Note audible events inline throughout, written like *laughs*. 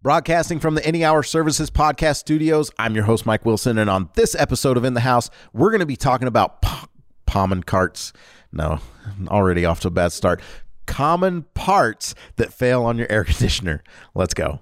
Broadcasting from the Any Hour Services podcast studios, I'm your host, Mike Wilson. And on this episode of In the House, we're going to be talking about p- common carts. No, already off to a bad start. Common parts that fail on your air conditioner. Let's go.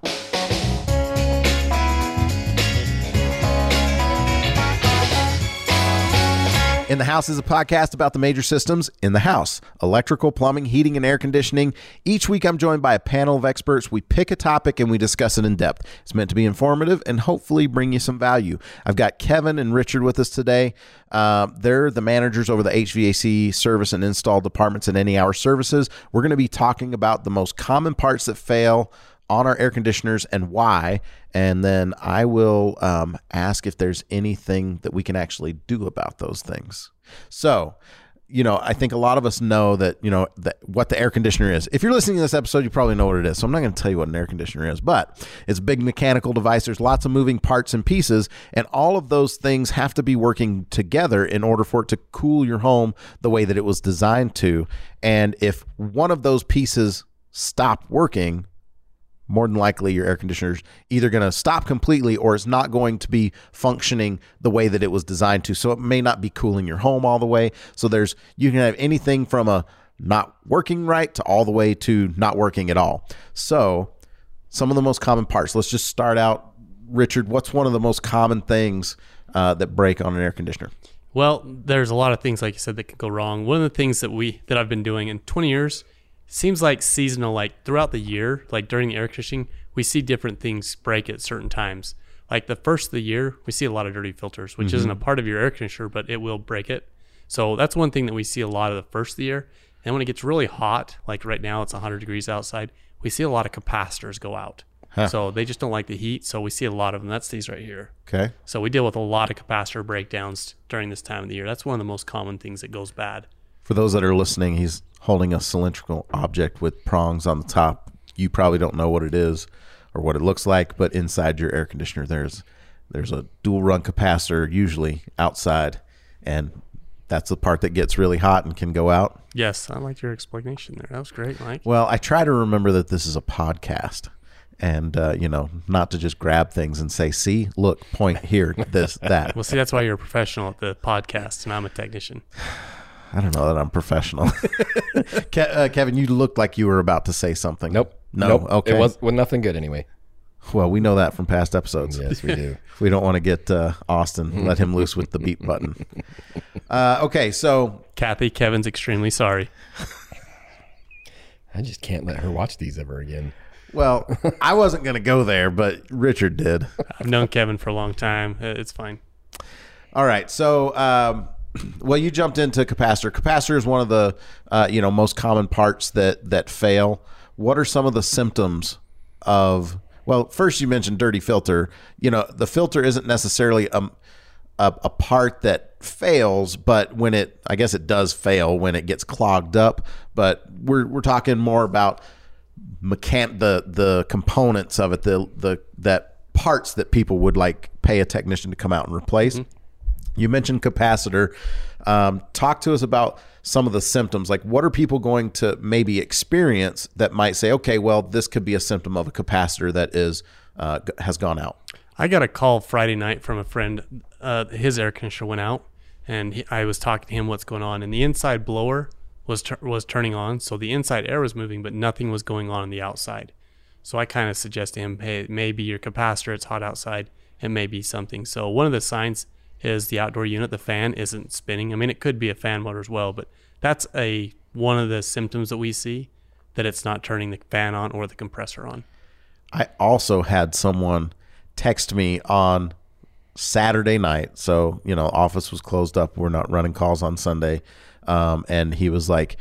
In the House is a podcast about the major systems in the house electrical, plumbing, heating, and air conditioning. Each week, I'm joined by a panel of experts. We pick a topic and we discuss it in depth. It's meant to be informative and hopefully bring you some value. I've got Kevin and Richard with us today. Uh, they're the managers over the HVAC service and install departments at Any Hour Services. We're going to be talking about the most common parts that fail on our air conditioners and why. And then I will um, ask if there's anything that we can actually do about those things. So, you know, I think a lot of us know that, you know, that what the air conditioner is. If you're listening to this episode, you probably know what it is. So I'm not going to tell you what an air conditioner is, but it's a big mechanical device. There's lots of moving parts and pieces, and all of those things have to be working together in order for it to cool your home the way that it was designed to. And if one of those pieces stop working, more than likely your air conditioner's either going to stop completely or it's not going to be functioning the way that it was designed to. So it may not be cooling your home all the way. So there's you can have anything from a not working right to all the way to not working at all. So some of the most common parts. Let's just start out, Richard. What's one of the most common things uh, that break on an air conditioner? Well, there's a lot of things like you said that could go wrong. One of the things that we that I've been doing in 20 years seems like seasonal like throughout the year like during the air conditioning we see different things break at certain times. Like the first of the year we see a lot of dirty filters which mm-hmm. isn't a part of your air conditioner but it will break it. So that's one thing that we see a lot of the first of the year. And when it gets really hot like right now it's 100 degrees outside we see a lot of capacitors go out. Huh. so they just don't like the heat so we see a lot of them that's these right here. Okay. So we deal with a lot of capacitor breakdowns during this time of the year. That's one of the most common things that goes bad. For those that are listening, he's holding a cylindrical object with prongs on the top. You probably don't know what it is or what it looks like, but inside your air conditioner, there's there's a dual run capacitor usually outside, and that's the part that gets really hot and can go out. Yes, I liked your explanation there. That was great, Mike. Well, I try to remember that this is a podcast and uh, you know not to just grab things and say see look point here this that *laughs* well see that's why you're a professional at the podcast and i'm a technician *sighs* *sighs* *sighs* I don't know that I'm professional. *laughs* Ke- uh, Kevin, you looked like you were about to say something. Nope. No. Nope. Okay. It was well, nothing good anyway. Well, we know that from past episodes. *laughs* Yes, we do. *laughs* we don't want to get uh, Austin, let him loose with the beat button. Uh, okay, so Kathy, Kevin's extremely sorry. I just can't let her watch these ever again. Well, I wasn't going to go there, but Richard did. I've known Kevin for a long time. It's fine. All right, so um, well, you jumped into capacitor. Capacitor is one of the uh, you know most common parts that that fail. What are some of the symptoms of? Well, first you mentioned dirty filter. You know, the filter isn't necessarily a, a, a part that fails, but when it, I guess it does fail when it gets clogged up. But we're we're talking more about mechan the the components of it, the the that parts that people would like pay a technician to come out and replace. Mm-hmm. You mentioned capacitor. Um, talk to us about some of the symptoms. Like, what are people going to maybe experience that might say, okay, well, this could be a symptom of a capacitor that is uh, has gone out? I got a call Friday night from a friend. Uh, his air conditioner went out, and he, I was talking to him what's going on, and the inside blower was tur- was turning on, so the inside air was moving, but nothing was going on on the outside. So I kind of suggest to him, hey, maybe your capacitor, it's hot outside, it may be something. So one of the signs is the outdoor unit. The fan isn't spinning. I mean, it could be a fan motor as well, but that's a one of the symptoms that we see that it's not turning the fan on or the compressor on. I also had someone text me on Saturday night. So, you know, office was closed up. We're not running calls on Sunday. Um, and he was like,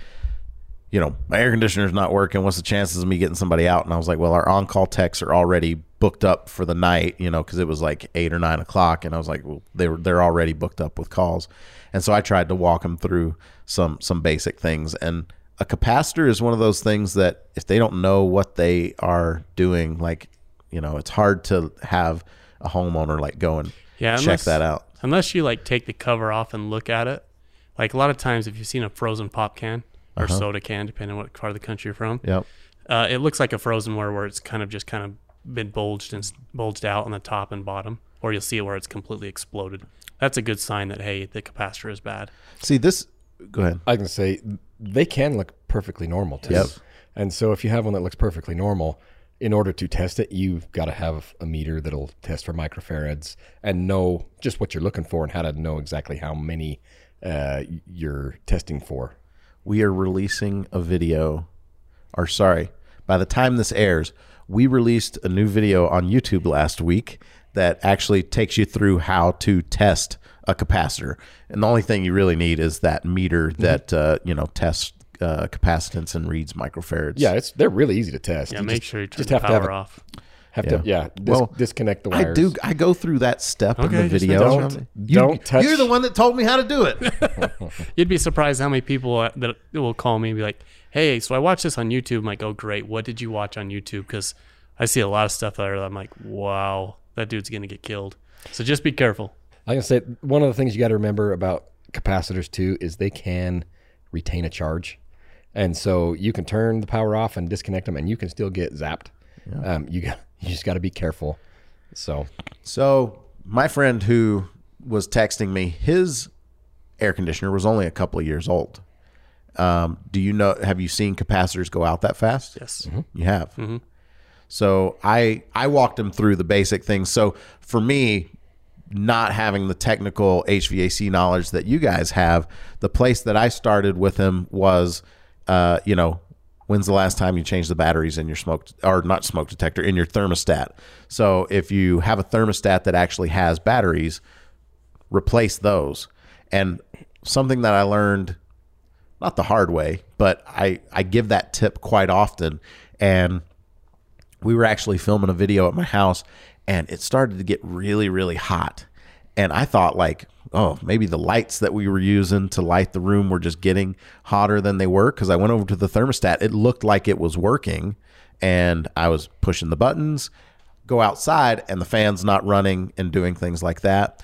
you know, my air conditioner's not working. What's the chances of me getting somebody out? And I was like, well, our on call techs are already booked up for the night, you know, because it was like eight or nine o'clock, and I was like, well, they were they're already booked up with calls, and so I tried to walk them through some some basic things. And a capacitor is one of those things that if they don't know what they are doing, like you know, it's hard to have a homeowner like go and yeah, unless, check that out. Unless you like take the cover off and look at it, like a lot of times if you've seen a frozen pop can or uh-huh. soda can, depending on what part of the country you're from, yep. Uh, it looks like a frozen ware where it's kind of just kind of been bulged and bulged out on the top and bottom, or you'll see it where it's completely exploded. That's a good sign that hey, the capacitor is bad. See this. Go ahead. I can say they can look perfectly normal too. Yep. And so if you have one that looks perfectly normal, in order to test it, you've got to have a meter that'll test for microfarads and know just what you're looking for and how to know exactly how many uh, you're testing for. we are releasing a video or sorry by the time this airs we released a new video on youtube last week that actually takes you through how to test a capacitor and the only thing you really need is that meter Mm-hmm. that uh, you know tests uh, capacitance and reads microfarads Yeah, it's they're really easy to test. Yeah, You make just, sure you turn just the have to have power a- off. Have to yeah dis- Well, disconnect the wires. I wires. do. I go through that step in the video. don't- You- don't touch- You're the one that told me how to do it. *laughs* You'd be surprised how many people that will call me and be like, "Hey, so I watched this on YouTube." I'm like, "Oh, great! What did you watch on YouTube?" Because I see a lot of stuff there. that I'm like, "Wow, that dude's gonna get killed." So just be careful. Like I said, one of the things you got to remember about capacitors too is they can retain a charge, and so you can turn the power off and disconnect them, and you can still get zapped. Um, you got you just got to be careful. So So my friend who was texting me, his air conditioner was only a couple of years old. Um, do you know? Have you seen capacitors go out that fast? Yes. You have. So I I walked him through the basic things. So for me, not having the technical HVAC knowledge that you guys have, the place that I started with him was, uh, you know, when's the last time you changed the batteries in your smoke or not smoke detector in your thermostat? So if you have a thermostat that actually has batteries, replace those. And something that I learned not the hard way, but I I give that tip quite often and we were actually filming a video at my house and it started to get really really hot and i thought like oh maybe the lights that we were using to light the room were just getting hotter than they were because i went over to the thermostat. It looked like it was working and i was pushing the buttons go outside and the fan's not running and doing things like that.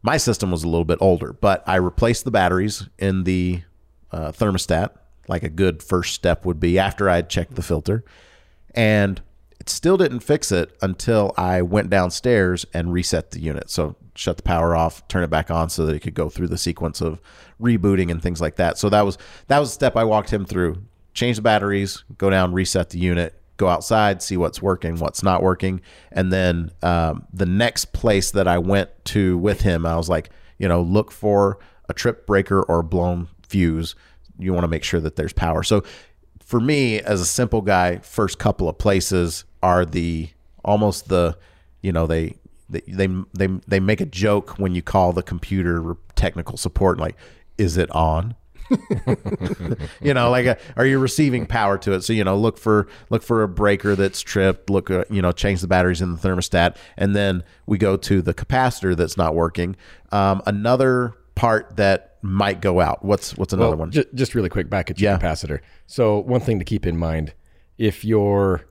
My system was a little bit older but i replaced the batteries in the uh, thermostat like a good first step would be after i'd checked the filter. And it still didn't fix it until I went downstairs and reset the unit. So shut the power off, turn it back on so that it could go through the sequence of rebooting and things like that. So that was that was the step I walked him through. Change the batteries, go down, reset the unit, go outside, see what's working, what's not working, and then um, the next place that I went to with him, I was like, you know, look for a trip breaker or blown fuse. You want to make sure that there's power. So for me as a simple guy first couple of places are the almost the you know they they they they, they make a joke when you call the computer technical support like is it on? *laughs* You know like uh are you receiving power to it? So you know look for look for a breaker that's tripped look uh, you know change the batteries in the thermostat and then we go to the capacitor that's not working. Um, another part that might go out. What's what's another Well, one? ju- just really quick back at your Yeah. capacitor. So one thing to keep in mind: if your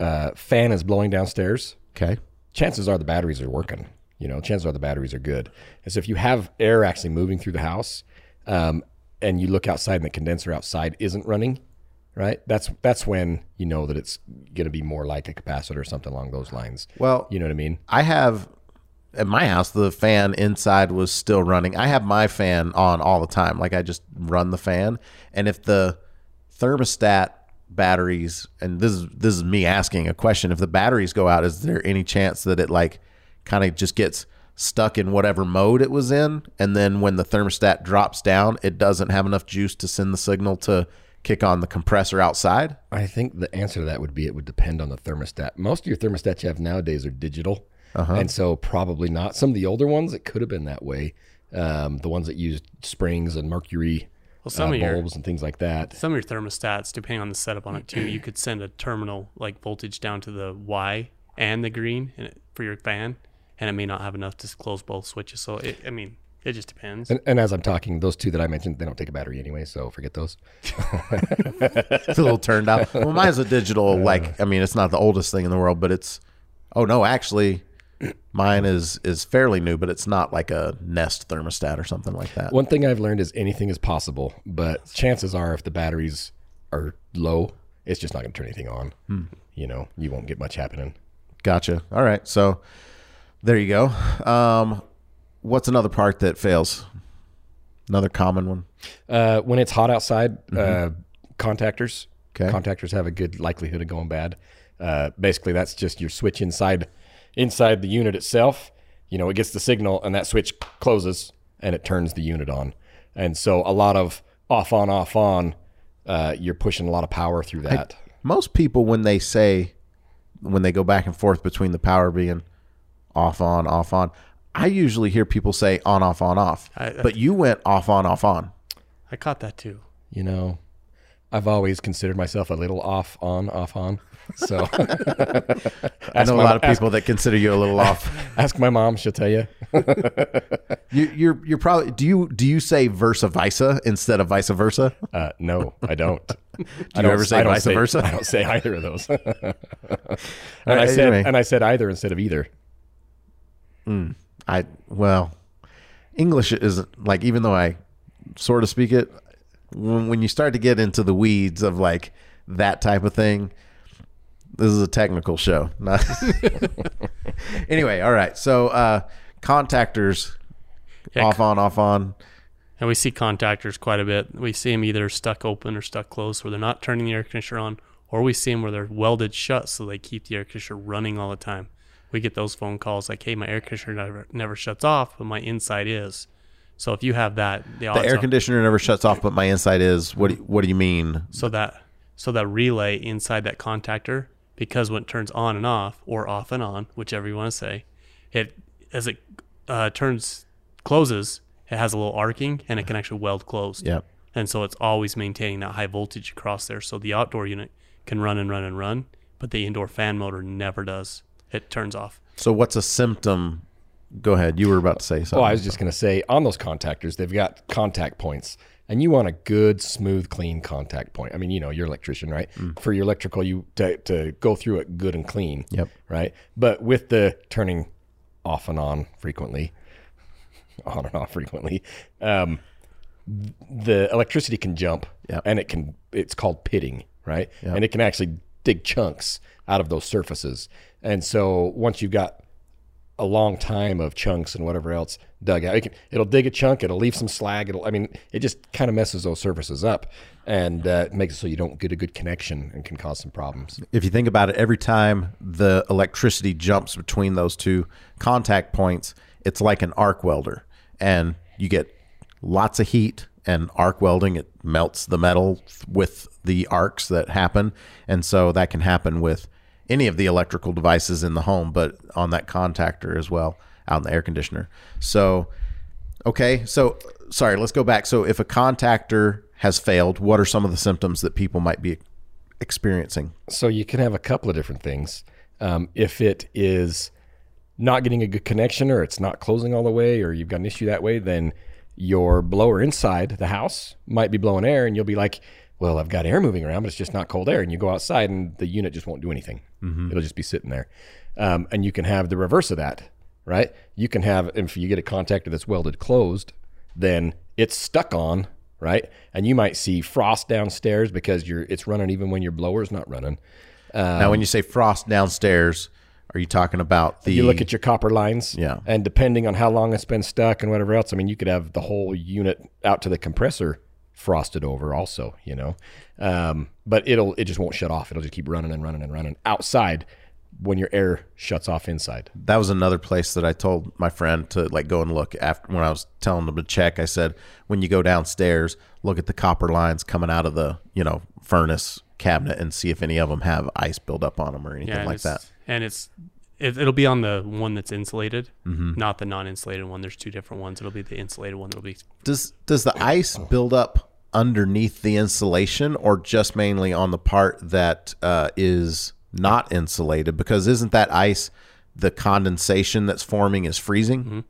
uh, fan is blowing downstairs, okay chances are the batteries are working. You know, chances are the batteries are good. And so if you have air actually moving through the house, um, and you look outside and the condenser outside isn't running, right? That's that's when you know that it's going to be more like a capacitor or something along those lines. well You know what I mean? I have at my house the fan inside was still running. I have my fan on all the time. Like I just run the fan, and if the thermostat batteries and this is this is me asking a question, if the batteries go out, is there any chance that it like kind of just gets stuck in whatever mode it was in, and then when the thermostat drops down, it doesn't have enough juice to send the signal to kick on the compressor outside? I think the answer to that would be it would depend on the thermostat. Most of your thermostats you have nowadays are digital, and so probably not. Some of the older ones, it could have been that way. Um, the ones that used springs and mercury Well, some uh, of your bulbs and things like that. some of your thermostats, depending on the setup on it too, you could send a terminal like voltage down to the Y and the green and it, for your fan, and it may not have enough to close both switches. So it, I mean, it just depends. And, and as I'm talking, those two that I mentioned, they don't take a battery anyway, so forget those. *laughs* It's a little turned out. Well, mine's a digital. *laughs* Like, I mean, it's not the oldest thing in the world, but it's. Oh no, actually, mine is is fairly new, but it's not like a Nest thermostat or something like that. One thing I've learned is anything is possible, but chances are if the batteries are low, it's just not going to turn anything on. you know, you won't get much happening. Gotcha. All right. So there you go. Um, what's another part that fails? Another common one. Uh, when it's hot outside, uh, contactors. Okay. Contactors have a good likelihood of going bad. Uh, basically, that's just your switch inside inside the unit itself. You know, it gets the signal, and that switch closes, and it turns the unit on. And so, a lot of off on off on, uh, you're pushing a lot of power through that. Most people, when they say, when they go back and forth between the power being off on, off on, I usually hear people say on, off, on, off. I- but you went off on, off on. I caught that too. You know, I've always considered myself a little off on, off on. So, *laughs* I know a lot of people that consider you a little off. *laughs* Ask my mom; she'll tell you. *laughs* You, you're you're probably do you do you say versa versa instead of vice versa? Uh, no, I don't. Do you ever say vice versa? I don't say either of those. and Uh, I said, anyway. and I said either instead of either. I well, English isn't like even though I sort of speak it. When when you start to get into the weeds of like that type of thing, this is a technical show. *laughs* Not anyway. All right. So uh, contactors Yeah, off on off on. And we see contactors quite a bit. We see them either stuck open or stuck closed, where they're not turning the air conditioner on, or we see them where they're welded shut, so they keep the air conditioner running all the time. We get those phone calls like, "Hey, my air conditioner never never shuts off, but my inside is." So if you have that, the, The air conditioner never shuts off, but my inside is. What do you, What do you mean? so that so that relay inside that contactor, because when it turns on and off, or off and on, whichever you want to say, it as it uh, turns closes, it has a little arcing and it can actually weld closed. Yep. And so it's always maintaining that high voltage across there. So the outdoor unit can run and run and run, but the indoor fan motor never does. It turns off. So what's a symptom? Go ahead. You were about to say something. Oh, I was just going to say on those contactors, they've got contact points, and you want a good, smooth, clean contact point. I mean, you know, you're an electrician, right? For your electrical, you to, to go through it good and clean. Yep. Right. But with the turning off and on frequently, *laughs* on and off frequently, um, the electricity can jump, Yep. and it can. It's called pitting, right? And it can actually dig chunks out of those surfaces. And so once you've got a long time of chunks and whatever else dug out. It it'll dig a chunk. It'll leave some slag. It'll. I mean, it just kind of messes those surfaces up and uh, makes it so you don't get a good connection and can cause some problems. if you think about it, every time the electricity jumps between those two contact points, it's like an arc welder, and you get lots of heat. And arc welding, it melts the metal with the arcs that happen, and so that can happen with any of the electrical devices in the home, but on that contactor as well, out in the air conditioner. So, okay, so sorry, let's go back. So, if a contactor has failed, what are some of the symptoms that people might be experiencing? So you can have a couple of different things. Um, if it is not getting a good connection or it's not closing all the way or you've got an issue that way, then your blower inside the house might be blowing air and you'll be like, well, I've got air moving around, but it's just not cold air. And you go outside and the unit just won't do anything. It'll just be sitting there. Um, and you can have the reverse of that, right? You can have, if you get a contactor that's welded closed, then it's stuck on, right? And you might see frost downstairs because you're it's running even when your blower's not running. now, when you say frost downstairs, are you talking about the? you look at your copper lines, Yeah. and depending on how long it's been stuck and whatever else, I mean, you could have the whole unit out to the compressor frosted over, also, you know. Um, but it'll it just won't shut off. It'll just keep running and running and running outside when your air shuts off inside. that was another place that I told my friend to like go and look after when I was telling them to check. I said, when you go downstairs, look at the copper lines coming out of the you know furnace cabinet and see if any of them have ice build up on them or anything Yeah, like that. And it's it, it'll be on the one that's insulated, Mm-hmm. not the non-insulated one. There's two different ones. It'll be the insulated one. That'll be Does does the ice build up underneath the insulation or just mainly on the part that uh, is not insulated? Because isn't that ice the condensation that's forming is freezing?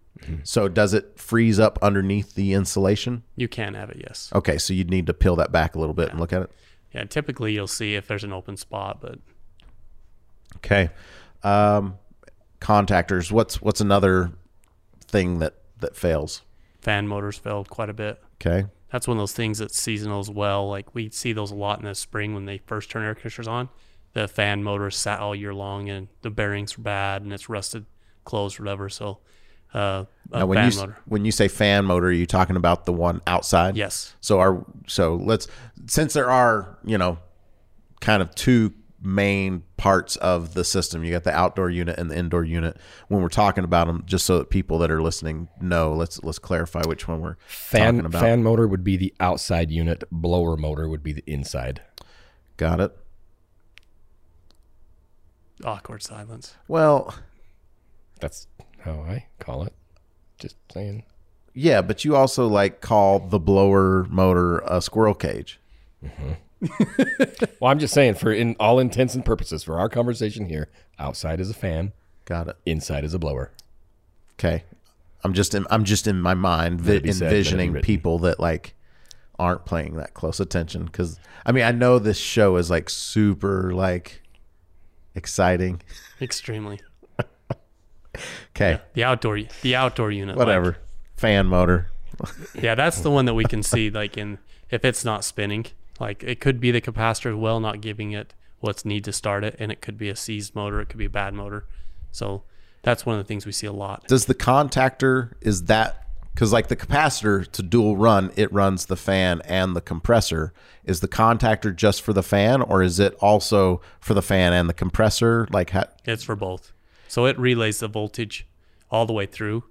So does it freeze up underneath the insulation? you can have it. Yes. Okay, so you'd need to peel that back a little bit and look at it. Yeah. Typically, you'll see if there's an open spot, but Okay, um, contactors. What's what's another thing that that fails? fan motors failed quite a bit. Okay, That's one of those things that's seasonal as well. Like we see those a lot in the spring when they first turn air conditioners on. the fan motor sat all year long and the bearings are bad and it's rusted closed or whatever. So uh, a Now, when fan you motor. when you say fan motor, are you talking about the one outside? Yes. So our so let's since there are you know kind of two main parts of the system. You got the outdoor unit and the indoor unit. When we're talking about them, just so that people that are listening know, let's let's clarify which one we're Fan talking about. fan motor would be the outside unit. Blower motor would be the inside. Got it. Awkward silence. Well, That's how I call it. Just saying. yeah, but you also like call the blower motor a squirrel cage. Mm-hmm. Well, I'm just saying, for in all intents and purposes, for our conversation here, outside is a fan, Got it. inside is a blower. Okay. I'm just in, I'm just in my mind vi- it be said, let it be envisioning written. people that like aren't paying that close attention because I mean I know this show is like super like exciting. Extremely. *laughs* Okay, The outdoor the outdoor unit. like- whatever. Fan motor. yeah, that's the one that we can see like in if it's not spinning. Like it could be the capacitor as well not giving it what's need to start it, and it could be a seized motor, it could be a bad motor. So that's one of the things we see a lot. Does the contactor is that because like the capacitor to dual run it runs the fan and the compressor is the contactor just for the fan or is it also for the fan and the compressor like ha- It's for both. So it relays the voltage all the way through.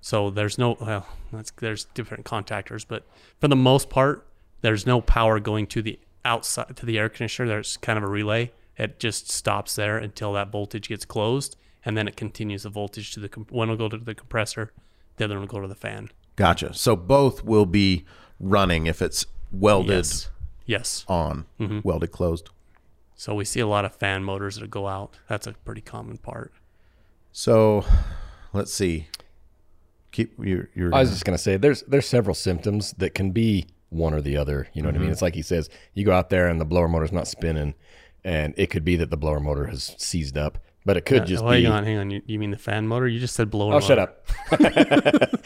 So there's no well, that's, there's different contactors, but for the most part, there's no power going to the outside to the air conditioner. There's kind of a relay. It just stops there until that voltage gets closed, and then it continues the voltage to the comp- one will go to the compressor, the other one will go to the fan. gotcha so both will be running if it's welded Yes, yes. on mm-hmm. welded closed So we see a lot of fan motors that go out. That's a pretty common part. So, let's see. Keep you're, you're I was just gonna say, there's there's several symptoms that can be one or the other. You know what I mean? Mm-hmm. It's like he says, you go out there and the blower motor's not spinning, and it could be that the blower motor has seized up, but it could just oh, be. hang on, hang on. You, you mean the fan motor? You just said blower. Oh, shut up. *laughs*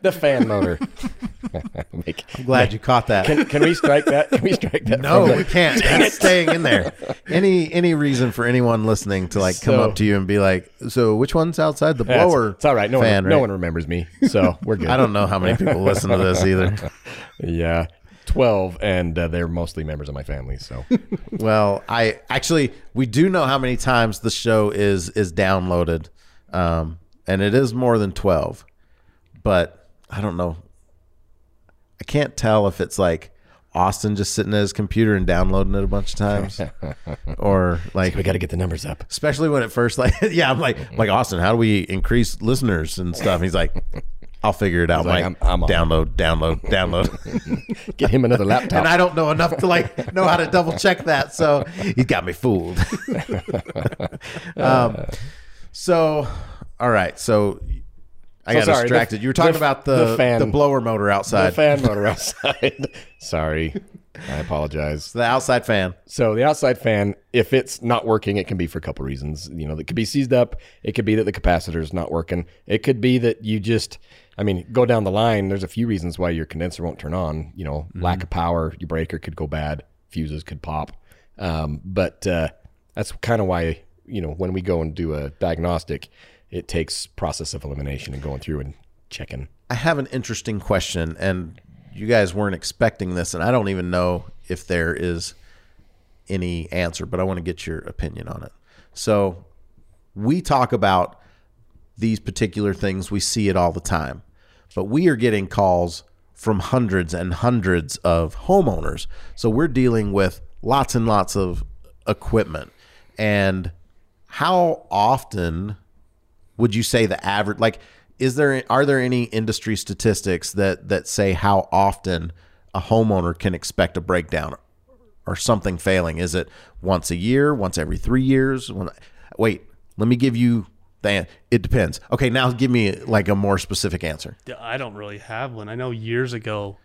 The fan motor. *laughs* *laughs* Make- I'm glad you caught that. can, can we strike that? Can we strike that? no, we can't. *laughs* That's staying in there. Any any reason for anyone listening to like come So- up to you and be like, "So which one's outside the Yeah, it's- blower?" It's, all right. No fan, one, no one remembers me, so we're good. I don't know how many people listen to this either. *laughs* Yeah, twelve, and uh, they're mostly members of my family. So Well, I actually we do know how many times the show is is downloaded, um, and it is more than twelve. But I don't know. I can't tell if it's like Austin just sitting at his computer and downloading it a bunch of times, *laughs* or like we got to get the numbers up. especially when it first like *laughs* yeah I'm like like Austin how do we increase listeners and stuff and he's like I'll figure it out like, Mike. I'm- I'm on. download download download *laughs* Get him another laptop. and I don't know enough to like know how to double check that so he's got me fooled um so all right so I So got sorry, the- distracted you were talking the- about the the fan- the blower motor outside, the fan *laughs* motor outside. *laughs* Sorry, I apologize. the outside fan So the outside fan, if it's not working, it can be for a couple reasons. You know, it could be seized up. It could be that the capacitor is not working. It could be that you just, I mean, go down the line. There's a few reasons why your condenser won't turn on. You know, lack of power. Your breaker could go bad. Fuses could pop. Um, but uh, that's kind of why you know when we go and do a diagnostic, it takes process of elimination and going through and checking. I have an interesting question, and you guys weren't expecting this, and I don't even know if there is any answer, but I want to get your opinion on it. So, we talk about these particular things, we see it all the time, but we are getting calls from hundreds and hundreds of homeowners. So, we're dealing with lots and lots of equipment. And how often would you say the average like is there are there any industry statistics that that say how often a homeowner can expect a breakdown or something failing is it once a year once every 3 years wait let me give you the it depends okay now give me like a more specific answer I don't really have one. I know years ago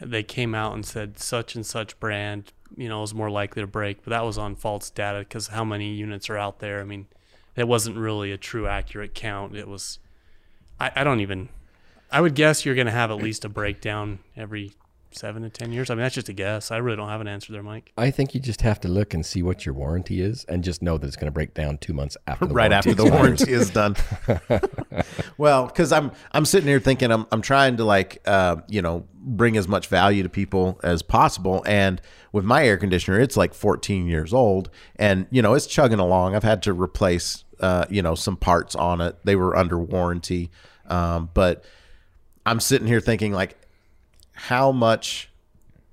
they came out and said such and such brand, you know, is more likely to break, but that was on false data because how many units are out there? I mean, it wasn't really a true accurate count. It was, I, I don't even, I would guess you're going to have at least a breakdown every seven to ten years. I mean, that's just a guess. I really don't have an answer there, Mike. I think you just have to look and see what your warranty is, and just know that it's going to break down two months after the right warranty after the expires. warranty is done. *laughs* well, because I'm I'm sitting here thinking I'm I'm trying to like uh, you know bring as much value to people as possible, and with my air conditioner, it's like 14 years old, and you know it's chugging along. I've had to replace uh, you know some parts on it. They were under warranty, um, but I'm sitting here thinking like, how much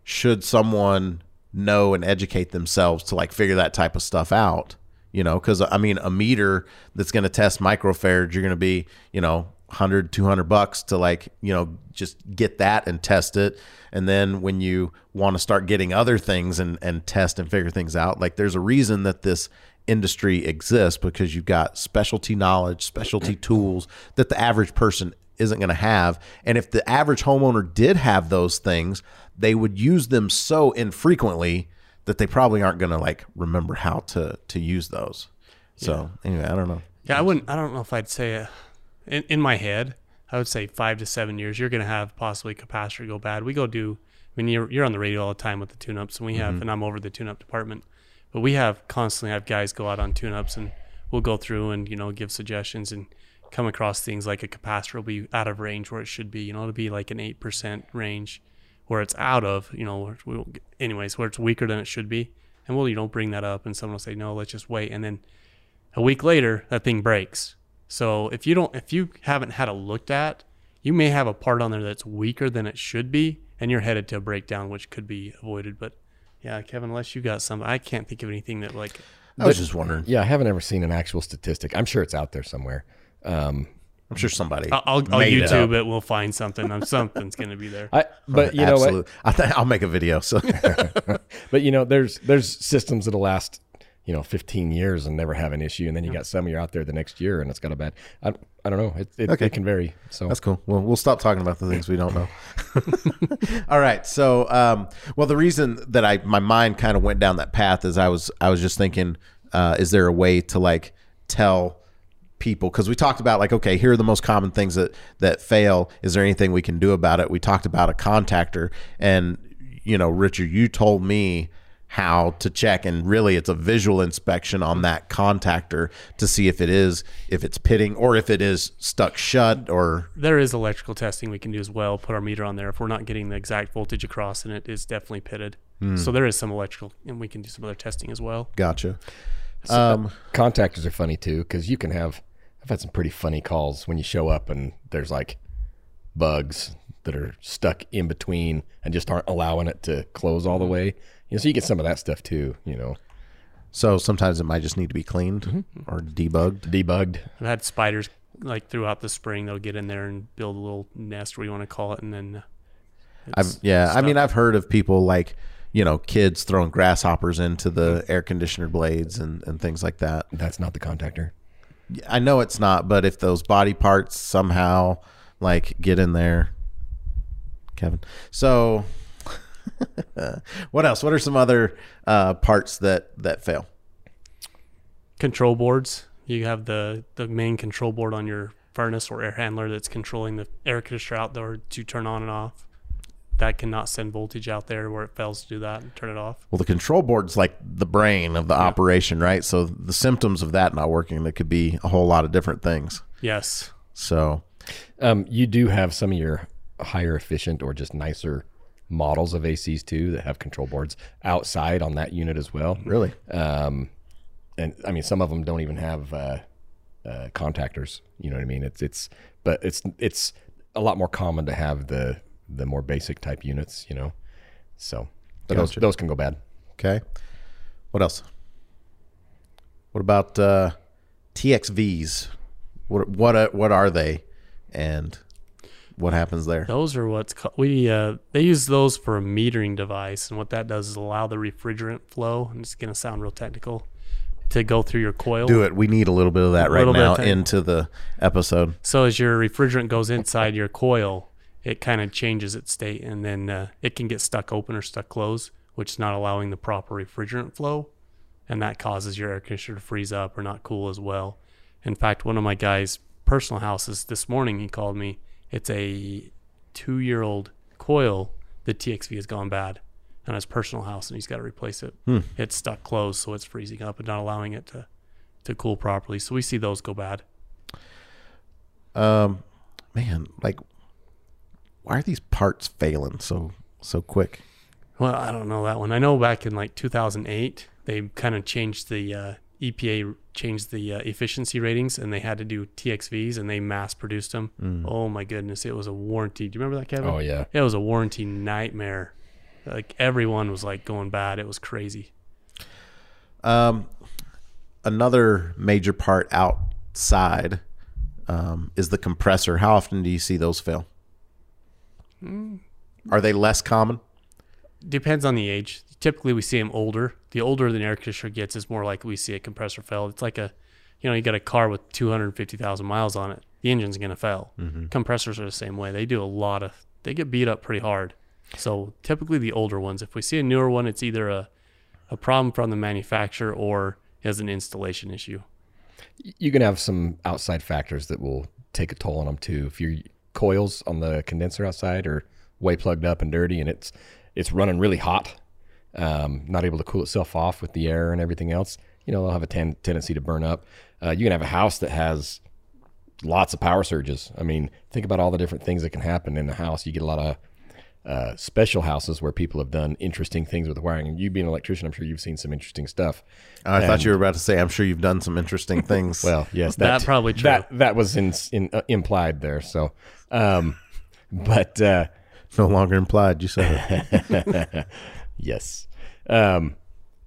should someone know and educate themselves to like figure that type of stuff out? You know, because I mean, a meter that's going to test microfarads, you're going to be, you know, 100, 200 bucks to like, you know, just get that and test it. And then when you want to start getting other things and, and test and figure things out, like there's a reason that this industry exists because you've got specialty knowledge, specialty *clears throat* tools that the average person isn't going to have. And if the average homeowner did have those things, they would use them so infrequently that they probably aren't going to like remember how to to use those. So anyway, I don't know. Yeah, I wouldn't. I don't know if I'd say uh, in in my head. I would say five to seven years. You're going to have possibly capacitor go bad. We go do. I mean, you're you're on the radio all the time with the tune-ups, and we have, and I'm over the tune-up department, but we have constantly have guys go out on tune-ups, and we'll go through and you know give suggestions and come across things like a capacitor will be out of range where it should be. You know, it'll be like an eight percent range where it's out of. You know, where we won't anyways, where it's weaker than it should be, and we'll you know bring that up, and someone will say no, let's just wait, and then a week later that thing breaks. So if you don't, if you haven't had it looked at, you may have a part on there that's weaker than it should be, and you're headed to a breakdown, which could be avoided. But yeah, Kevin, unless you got some, I can't think of anything that like. I was just wondering. Yeah, I haven't ever seen an actual statistic. I'm sure it's out there somewhere. Um, I'm sure somebody. I'll, I'll, I'll it YouTube up. it. We'll find something. Um, something's gonna be there. I, but you know what? I think I'll make a video. So *laughs* But you know, there's there's systems that'll last, you know, 15 years and never have an issue, and then you got some you're out there the next year and it's got a bad. I, I don't know. It, it, Okay. it can vary. So That's cool. Well, we'll stop talking about the things we don't know. *laughs* All right. So, um, well, the reason that I my mind kind of went down that path is I was I was just thinking, uh, is there a way to like tell people because we talked about like okay here are the most common things that that fail is there anything we can do about it we talked about a contactor and you know richard you told me how to check and really it's a visual inspection on that contactor to see if it is if it's pitting or if it is stuck shut or There is electrical testing we can do as well. Put our meter on there if we're not getting the exact voltage across, and it is definitely pitted. So there is some electrical, and we can do some other testing as well. gotcha um contactors are funny too because you can have. I've had some pretty funny calls when you show up and there's like bugs that are stuck in between and just aren't allowing it to close all the way. You know, so you get some of that stuff too. You know, so sometimes it might just need to be cleaned or debugged debugged. I've had spiders like throughout the spring. They'll get in there and build a little nest, where you want to call it, and then. uh, I've it's yeah, I mean I've heard of people like, you know, kids throwing grasshoppers into the air conditioner blades and, and things like that. That's not the contactor. I know it's not, but if those body parts somehow like get in there, Kevin. So *laughs* what else? What are some other uh, parts that that fail? control boards. You have the the main control board on your furnace or air handler that's controlling the air conditioner outdoor to turn on and off. That cannot send voltage out there where it fails to do that and turn it off. Well, the control board's like the brain of the operation, right? So the symptoms of that not working, that could be a whole lot of different things. Yes. So Um, you do have some of your higher efficient or just nicer models of ACs too that have control boards outside on that unit as well. really, Um, and I mean, some of them don't even have uh, uh, contactors. You know what I mean? It's it's, but it's it's a lot more common to have the the more basic type units. You know, so but Gotcha. those those can go bad. Okay. What else? What about uh, TXVs? What what uh, what are they, and what happens there? Those are what's called, we, uh, they use those for a metering device. And what that does is allow the refrigerant flow, and it's going to sound real technical, to go through your coil. Do it. We need a little bit of that A right now into the episode. So as your refrigerant goes inside your coil, it kind of changes its state, and then uh, it can get stuck open or stuck closed, which is not allowing the proper refrigerant flow, and that causes your air conditioner to freeze up or not cool as well. In fact, one of my guys' personal houses this morning, he called me. It's a two-year-old coil the TXV has gone bad on his personal house and he's got to replace it. Hmm. It's stuck closed, so it's freezing up and not allowing it to to cool properly. So we see those go bad. Um, man, like, why are these parts failing so so quick? Well, I don't know that one. I know back in like 2008, they kind of changed the uh, EPA changed the uh, efficiency ratings, and they had to do TXVs, and they mass produced them. Oh my goodness, it was a warranty. Do you remember that, Kevin? Oh yeah. It was a warranty nightmare. Like everyone was like going bad. It was crazy. Um, another major part outside um, is the compressor. How often do you see those fail? Are they less common? Depends on the age. Typically, we see them older. The older the air conditioner gets, is more likely we see a compressor fail. It's like a, you know, you got a car with 250,000 miles on it. The engine's going to fail. Mm-hmm. Compressors are the same way. They do a lot of, they get beat up pretty hard. So typically the older ones. If we see a newer one, it's either a, a problem from the manufacturer or has an installation issue. you can have some outside factors that will take a toll on them too. If your coils on the condenser outside are way plugged up and dirty, and it's it's running really hot, um, not able to cool itself off with the air and everything else, you know, they'll have a ten- tendency to burn up. Uh, you can have a house that has lots of power surges. I mean, think about all the different things that can happen in the house. You get a lot of uh, special houses where people have done interesting things with the wiring. And you being an electrician, I'm sure you've seen some interesting stuff. I thought you were about to say, I'm sure you've done some interesting *laughs* things. Well, yes, That probably true. That that was in, in uh, implied there. So, um, *laughs* but uh, no longer implied. You said it. *laughs* yes, um,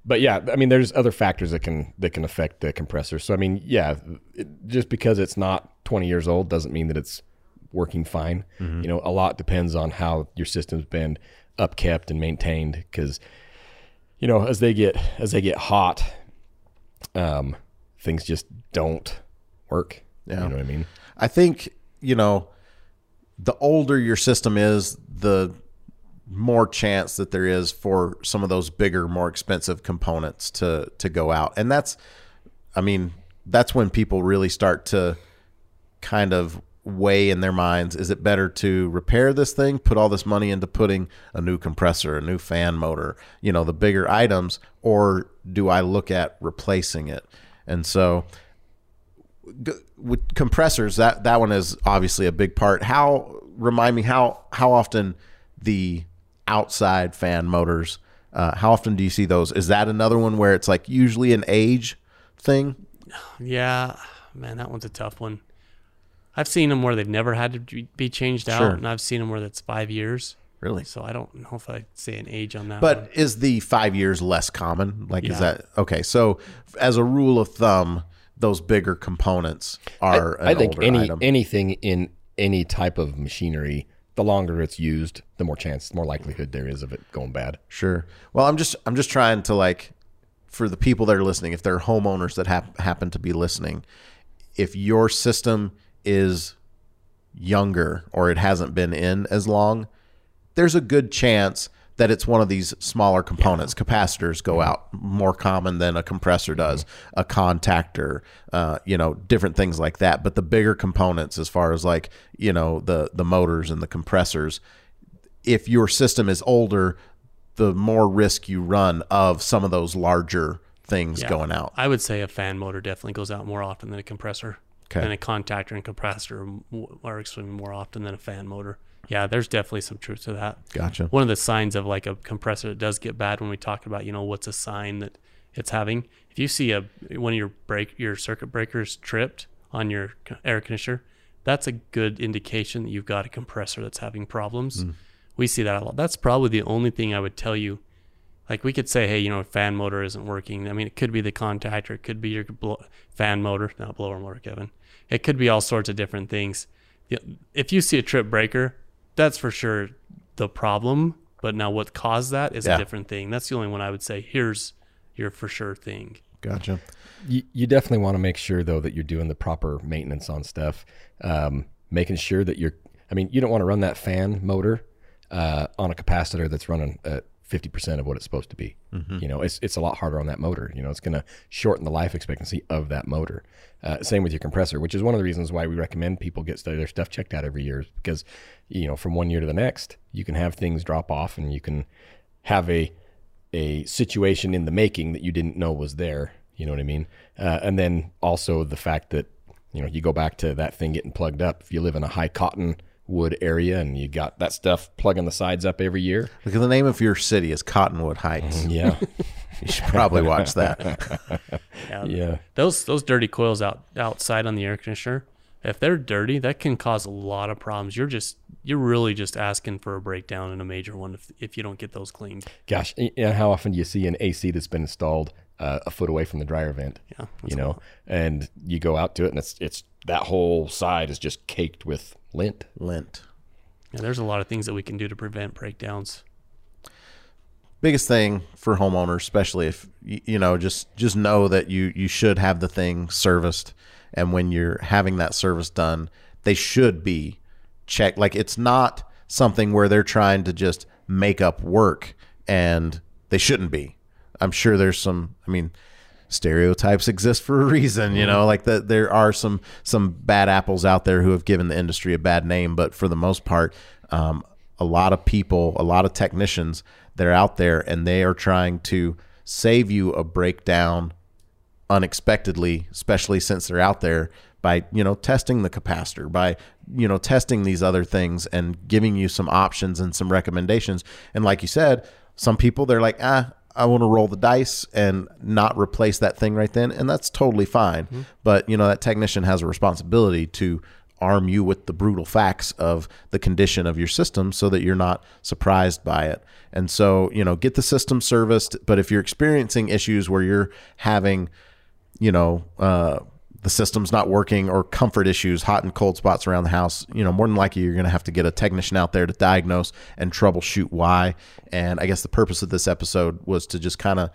but yeah, I mean, there's other factors that can that can affect the compressor. So, I mean, yeah, it, just because it's not 20 years old doesn't mean that it's working fine. You know, a lot depends on how your system's been upkept and maintained. Because, you know, as they get as they get hot, um, things just don't work. Yeah. You know what I mean? I think, you know, the older your system is, the more chance that there is for some of those bigger, more expensive components to to go out. And that's I mean, that's when people really start to kind of weigh in their minds is it better to repair this thing, put all this money into putting a new compressor, a new fan motor, you know, the bigger items, or do I look at replacing it? And so with compressors that that one is obviously a big part how remind me how how often the outside fan motors uh, how often do you see those is that another one where it's like usually an age thing Yeah, man, that one's a tough one. I've seen them where they've never had to be- be changed out, Sure. and I've seen them where that's five years. really So I don't know if I'd say an age on that. but one. is the five years less common like is that okay so as a rule of thumb those bigger components are an I think older any item. anything in any type of machinery, the longer it's used, the more chance, the more likelihood there is of it going bad. Sure. Well, I'm just I'm just trying to like for the people that are listening, if they're homeowners that hap- happen to be listening, if your system is younger or it hasn't been in as long, there's a good chance that it's one of these smaller components. Capacitors go out more common than a compressor does, a contactor, uh, you know, different things like that. But the bigger components, as far as like you know the the motors and the compressors, if your system is older, the more risk you run of some of those larger things Yeah. going out. I would say a fan motor definitely goes out more often than a compressor. Okay. And a contactor and compressor are extremely more often than a fan motor. Yeah, there's definitely some truth to that. Gotcha. One of the signs of like a compressor that does get bad when we talk about, you know, what's a sign that it's having. If you see a one of your break your circuit breakers tripped on your air conditioner, that's a good indication that you've got a compressor that's having problems. Hmm. We see that a lot. That's probably the only thing I would tell you. Like we could say, hey, you know, fan motor isn't working. I mean, it could be the contactor, it could be your blow, fan motor, not blower motor, Kevin. It could be all sorts of different things. If you see a trip breaker, that's for sure the problem. But now, what caused that is Yeah. a different thing. That's the only one I would say. Here's your for sure thing. Gotcha. You, you definitely want to make sure though that you're doing the proper maintenance on stuff, um, making sure that you're. I mean, you don't want to run that fan motor uh, on a capacitor that's running at 50% of what it's supposed to be. You know, it's, it's a lot harder on that motor. You know, it's going to shorten the life expectancy of that motor. Uh, same with your compressor, which is one of the reasons why we recommend people get their stuff checked out every year because, you know, from one year to the next, you can have things drop off and you can have a, a situation in the making that you didn't know was there. You know what I mean? Uh, and then also the fact that, you know, you go back to that thing getting plugged up. If you live in a high cotton wood area and you got that stuff plugging the sides up every year, Look at the name of your city is Cottonwood Heights. yeah, *laughs* You should probably watch that. *laughs* Yeah. yeah. Those those dirty coils out outside on the air conditioner, if they're dirty, that can cause a lot of problems. You're just you're really just asking for a breakdown and a major one if if you don't get those cleaned. Gosh, and how often do you see an AC that's been installed uh, a foot away from the dryer vent? Yeah. you know, and you go out to it and it's it's that whole side is just caked with lint. Lint. Yeah, there's a lot of things that we can do to prevent breakdowns. biggest thing for homeowners especially if you know just just know that you you should have the thing serviced and when you're having that service done they should be checked like it's not something where they're trying to just make up work and they shouldn't be i'm sure there's some i mean stereotypes exist for a reason you know like that there are some some bad apples out there who have given the industry a bad name but for the most part um, a lot of people a lot of technicians that are out there and they are trying to save you a breakdown unexpectedly, especially since they're out there by, you know, testing the capacitor, by, you know, testing these other things and giving you some options and some recommendations. And like you said, some people they're like, ah, I want to roll the dice and not replace that thing right then. And that's totally fine. But, you know, that technician has a responsibility to arm you with the brutal facts of the condition of your system so that you're not surprised by it. And so, you know, get the system serviced. But if you're experiencing issues where you're having, you know, uh, the system's not working or comfort issues, hot and cold spots around the house, you know, more than likely you're going to have to get a technician out there to diagnose and troubleshoot why. And I guess the purpose of this episode was to just kind of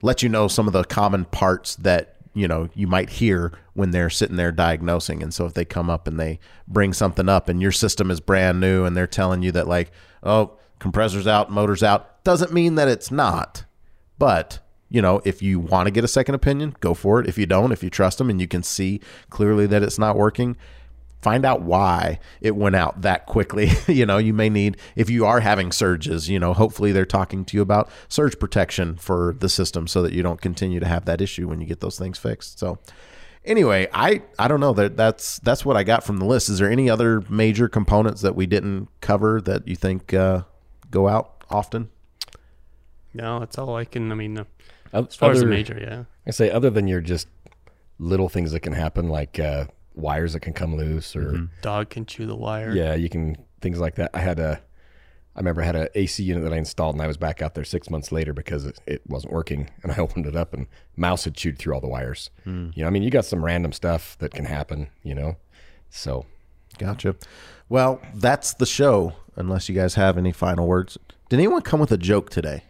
let you know some of the common parts that you know you might hear when they're sitting there diagnosing and so if they come up and they bring something up and your system is brand new and they're telling you that like oh compressor's out motor's out doesn't mean that it's not but you know if you want to get a second opinion go for it if you don't if you trust them and you can see clearly that it's not working find out why it went out that quickly. *laughs* you know, you may need, if you are having surges, you know, hopefully they're talking to you about surge protection for the system so that you don't continue to have that issue when you get those things fixed. So, anyway, I, I don't know that that's, that's what I got from the list. Is there any other major components that we didn't cover that you think uh, go out often? No, that's all I can. I mean, uh, As as far as the major, yeah. I say other than your just little things that can happen, like uh, wires that can come loose, or Dog can chew the wire. yeah, you can things like that. I had a, I remember I had a AC unit that I installed, and I was back out there six months later because it, it wasn't working, *laughs* and I opened it up, and mouse had chewed through all the wires. You know, I mean, you got some random stuff that can happen. You know, so Gotcha. Well, that's the show, unless you guys have any final words. Did anyone come with a joke today?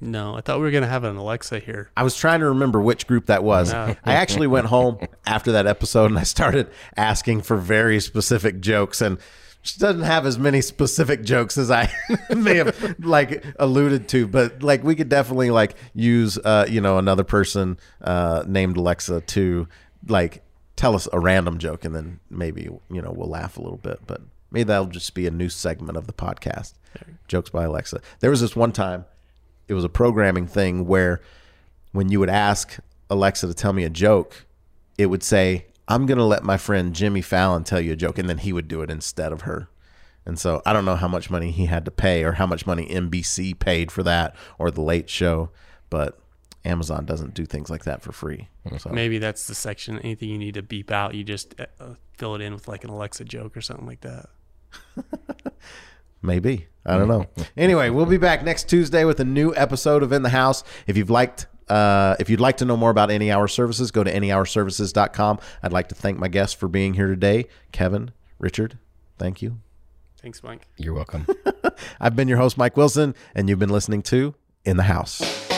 No, I thought we were gonna have an Alexa here. I was trying to remember which group that was. No. I actually went home after that episode and I started asking for very specific jokes and she doesn't have as many specific jokes as I *laughs* may have like alluded to, but like we could definitely like use uh you know another person uh named Alexa to like tell us a random joke and then maybe you know we'll laugh a little bit, but maybe that'll just be a new segment of the podcast. Jokes by Alexa. There was this one time it was a programming thing where when you would ask Alexa to tell me a joke, it would say, I'm going to let my friend Jimmy Fallon tell you a joke. And then he would do it instead of her. And so I don't know how much money he had to pay or how much money NBC paid for that or the late show, but Amazon doesn't do things like that for free. So Maybe that's the section. Anything you need to beep out, you just uh, uh, fill it in with like an Alexa joke or something like that. *laughs* Maybe. I don't know. *laughs* anyway, we'll be back next Tuesday with a new episode of In the House. If you've liked uh, if you'd like to know more about Any Hour Services, go to anyhourservices.com. I'd like to thank my guests for being here today. Kevin, Richard, thank you. Thanks, Mike. you're welcome. *laughs* I've been your host, Mike Wilson, and you've been listening to In the House.